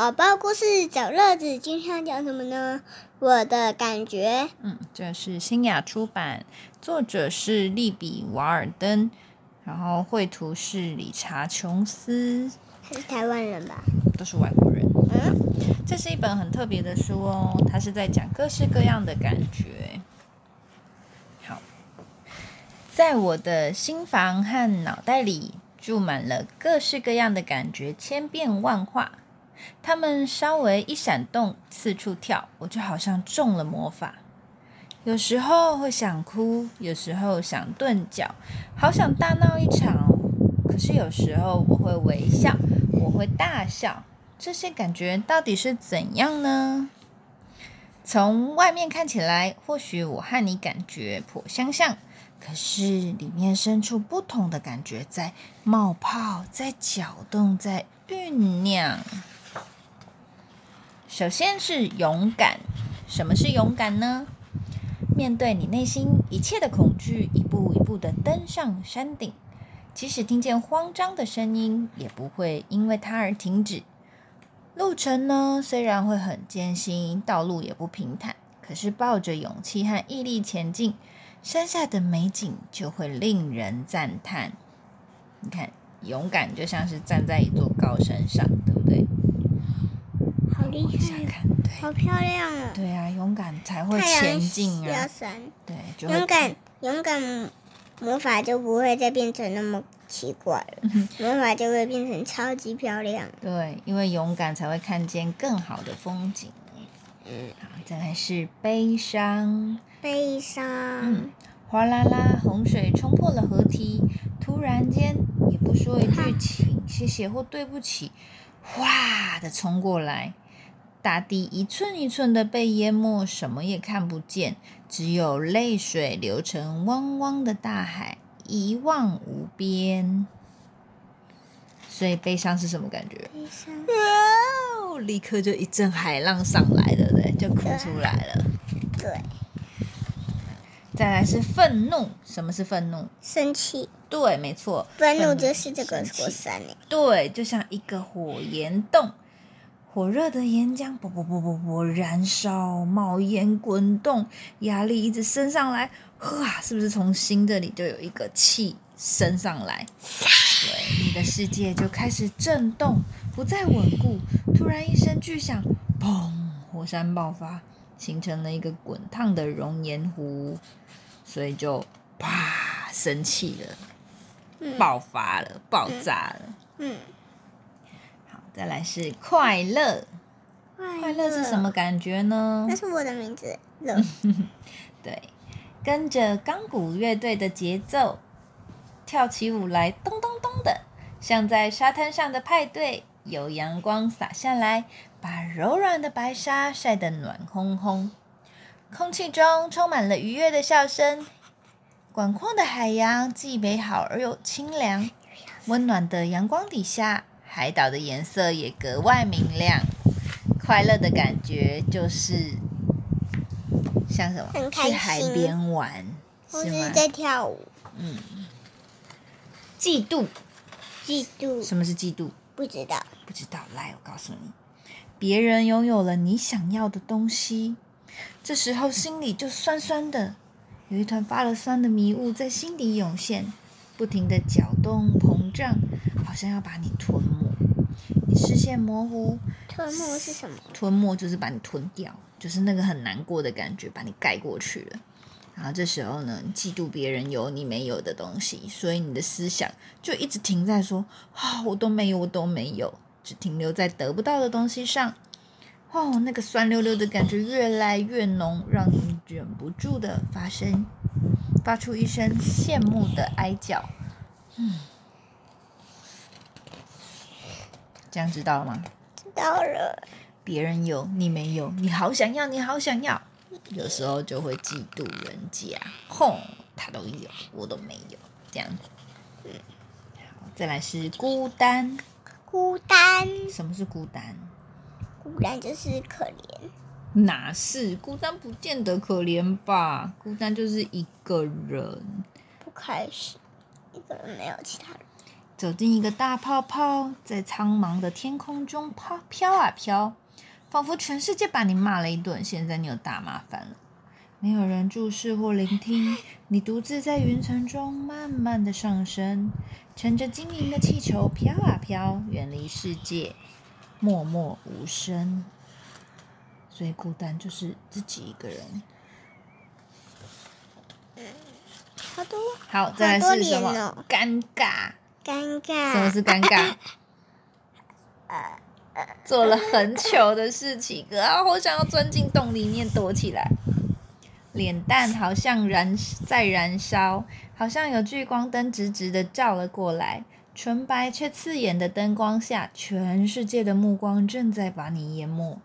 宝宝故事找乐子，今天要讲什么呢？我的感觉，嗯，这是新雅出版，作者是利比瓦尔登，然后绘图是理查琼斯，他是台湾人吧？都是外国人。嗯，这是一本很特别的书哦，它是在讲各式各样的感觉。好，在我的心房和脑袋里住满了各式各样的感觉，千变万化。它们稍微一闪动，四处跳，我就好像中了魔法。有时候会想哭，有时候想顿脚，好想大闹一场。可是有时候我会微笑，我会大笑。这些感觉到底是怎样呢？从外面看起来，或许我和你感觉颇相像，可是里面深处不同的感觉在冒泡，在搅动，在酝酿。首先是勇敢。什么是勇敢呢？面对你内心一切的恐惧，一步一步的登上山顶，即使听见慌张的声音，也不会因为它而停止。路程呢，虽然会很艰辛，道路也不平坦，可是抱着勇气和毅力前进，山下的美景就会令人赞叹。你看，勇敢就像是站在一座高山上，对不对？好厉害，看，对，好漂亮哦！对啊，勇敢才会前进啊，对，就勇敢，勇敢魔法就不会再变成那么奇怪了，魔法就会变成超级漂亮。对，因为勇敢才会看见更好的风景。嗯，好，再来是悲伤。悲伤，嗯，哗啦啦，洪水冲破了河堤，突然间也不说一句请、谢谢或对不起，哗的冲过来，大地一寸一寸的被淹没，什么也看不见，只有泪水流成汪汪的大海，一望无边。所以悲伤是什么感觉？悲伤，哇哦！立刻就一阵海浪上来了，对，就哭出来了。对，再来是愤怒，什么是愤怒？生气，对，没错，愤怒就是这个火山诶。对，就像一个火岩洞，火热的岩浆啵啵啵啵啵燃烧、冒烟、滚动，压力一直升上来，哇，是不是从心这里就有一个气升上来？对，你的世界就开始震动，不再稳固。突然一声巨响，砰！火山爆发，形成了一个滚烫的熔岩湖，所以就啪生气了，嗯爆发了，爆炸了。嗯，好，再来是快乐。快快乐是什么？感觉呢那？是我的名字，乐。对，跟着钢鼓乐队的节奏跳起舞来，咚咚咚的，像在沙滩上的派对。有阳光洒下来，把柔软的白沙晒得暖烘烘。空气中充满了愉悦的笑声。广阔的海洋既美好而又清凉，温暖的阳光底下，海岛的颜色也格外明亮。快乐的感觉就是像什么？很开心去海边玩，或是？在跳舞，嗯。嫉妒，嫉妒，什么是嫉妒？不知道。不知道，来，我告诉你，别人拥有了你想要的东西，这时候心里就酸酸的，有一团发了酸的迷雾在心底涌现，不停的搅动膨胀，好像要把你吞没。你视线模糊，吞没是什么？吞没就是把你吞掉，就是那个很难过的感觉，把你盖过去了。然后这时候呢，嫉妒别人有你没有的东西，所以你的思想就一直停在说啊、我都没有，我都没有，只停留在得不到的东西上。哦，那个酸溜溜的感觉越来越浓，让你忍不住的发声，发出一声羡慕的哀叫。嗯，这样知道了吗？知道了。别人有你没有，你好想要，你好想要，有时候就会嫉妒人家，哼，他都有，我都没有，这样子。好，再来是孤单，孤单，什么是孤单？孤单就是可怜。哪是孤单？不见得可怜吧？孤单就是一个人。不开始，一个人没有其他人。走进一个大泡泡，在苍茫的天空中飘飘啊飘，仿佛全世界把你骂了一顿。现在你有大麻烦了，没有人注视或聆听，你独自在云层中慢慢的上升，乘着晶莹的气球飘啊飘，远离世界，默默无声。所以孤单就是自己一个人。好多，好，再来是什么？尴尬。尴尬。什么是尴尬？做了很糗的事情，啊，好想要钻进洞里面躲起来。脸蛋好像燃在燃烧，好像有聚光灯直直的照了过来。纯白却刺眼的灯光下，全世界的目光正在把你淹没。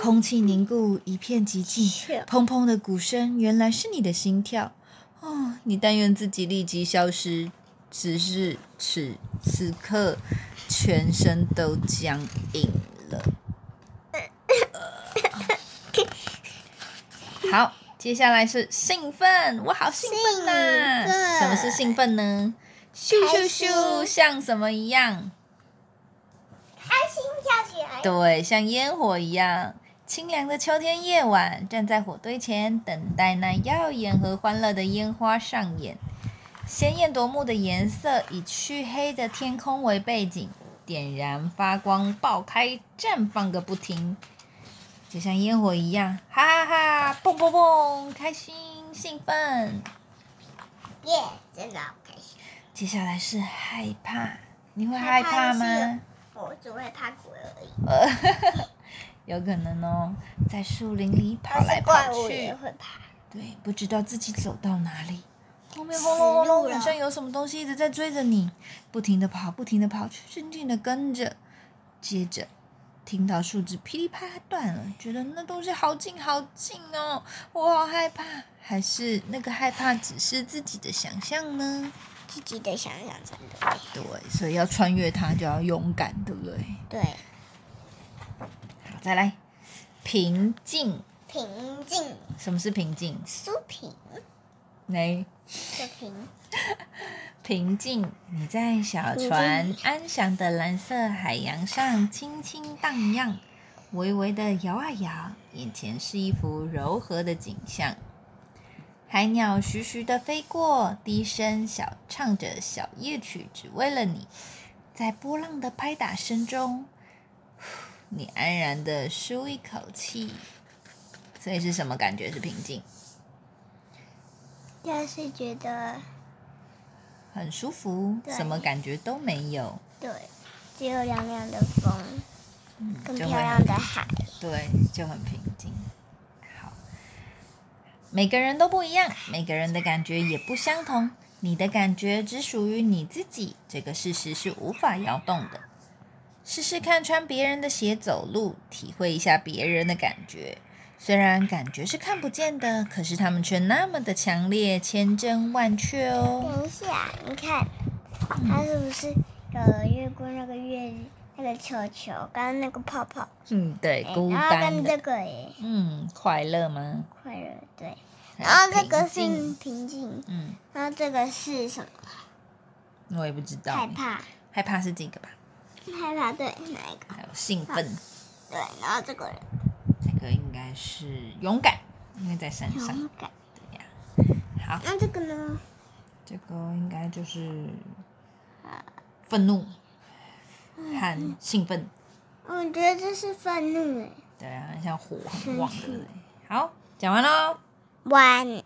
空气凝固，一片寂静，砰砰的鼓声，原来是你的心跳。哦，你但愿自己立即消失，只是此此刻，全身都僵硬了。好，接下来是兴奋，我好兴奋呐！什么是兴奋呢？咻咻咻，像什么一样？开心跳起来。对，像烟火一样。清凉的秋天夜晚，站在火堆前，等待那耀眼和欢乐的烟花上演。鲜艳夺目的颜色，以黢黑的天空为背景，点燃发光，爆开，绽放个不停，就像烟火一样，哈哈哈！蹦蹦蹦，开心，兴奋，耶！真的好开心。接下来是害怕，你会害怕吗？我只会怕鬼而已。有可能哦，在树林里跑来跑去，也会怕。对，不知道自己走到哪里，后面轰隆轰隆，好像有什么东西一直在追着你，不停的跑，不停的跑，静静的跟着。接着听到树枝噼里啪啦断了，觉得那东西好近好近哦，我好害怕。还是那个害怕只是自己的想象呢？自己的想象真的。对，所以要穿越它就要勇敢，对不对？对。再来，平静。平静。什么是平静？苏平。哪？平。平静。你在小船安详的蓝色海洋上轻轻荡漾，微微的摇啊摇，眼前是一幅柔和的景象。海鸟徐徐的飞过，低声小唱着小夜曲，只为了你。在波浪的拍打声中。你安然的舒一口气，所以是什么感觉？是平静？就是觉得很舒服，什么感觉都没有。对，只有凉凉的风，更漂亮的海。对，就很平静。好，每个人都不一样，每个人的感觉也不相同。你的感觉只属于你自己，这个事实是无法摇动的。试试看穿别人的鞋走路，体会一下别人的感觉。虽然感觉是看不见的，可是它们却那么的强烈，千真万确哦。等一下，你看，它是不是有越过那个月那个球球，刚刚那个泡泡？嗯，对，孤单然后跟这个耶，嗯，快乐吗？快乐，对。然后这个是平静，嗯。然后这个是什么？我也不知道。害怕。害怕是这个吧？害怕对哪一个？还有兴奋，对，然后这个人，这个应该是勇敢，因为在山上。勇敢，对呀。好，那这个呢？这个应该就是愤怒和兴奋。我觉得这是愤怒哎。对啊，像火很旺的。好，讲完喽。完。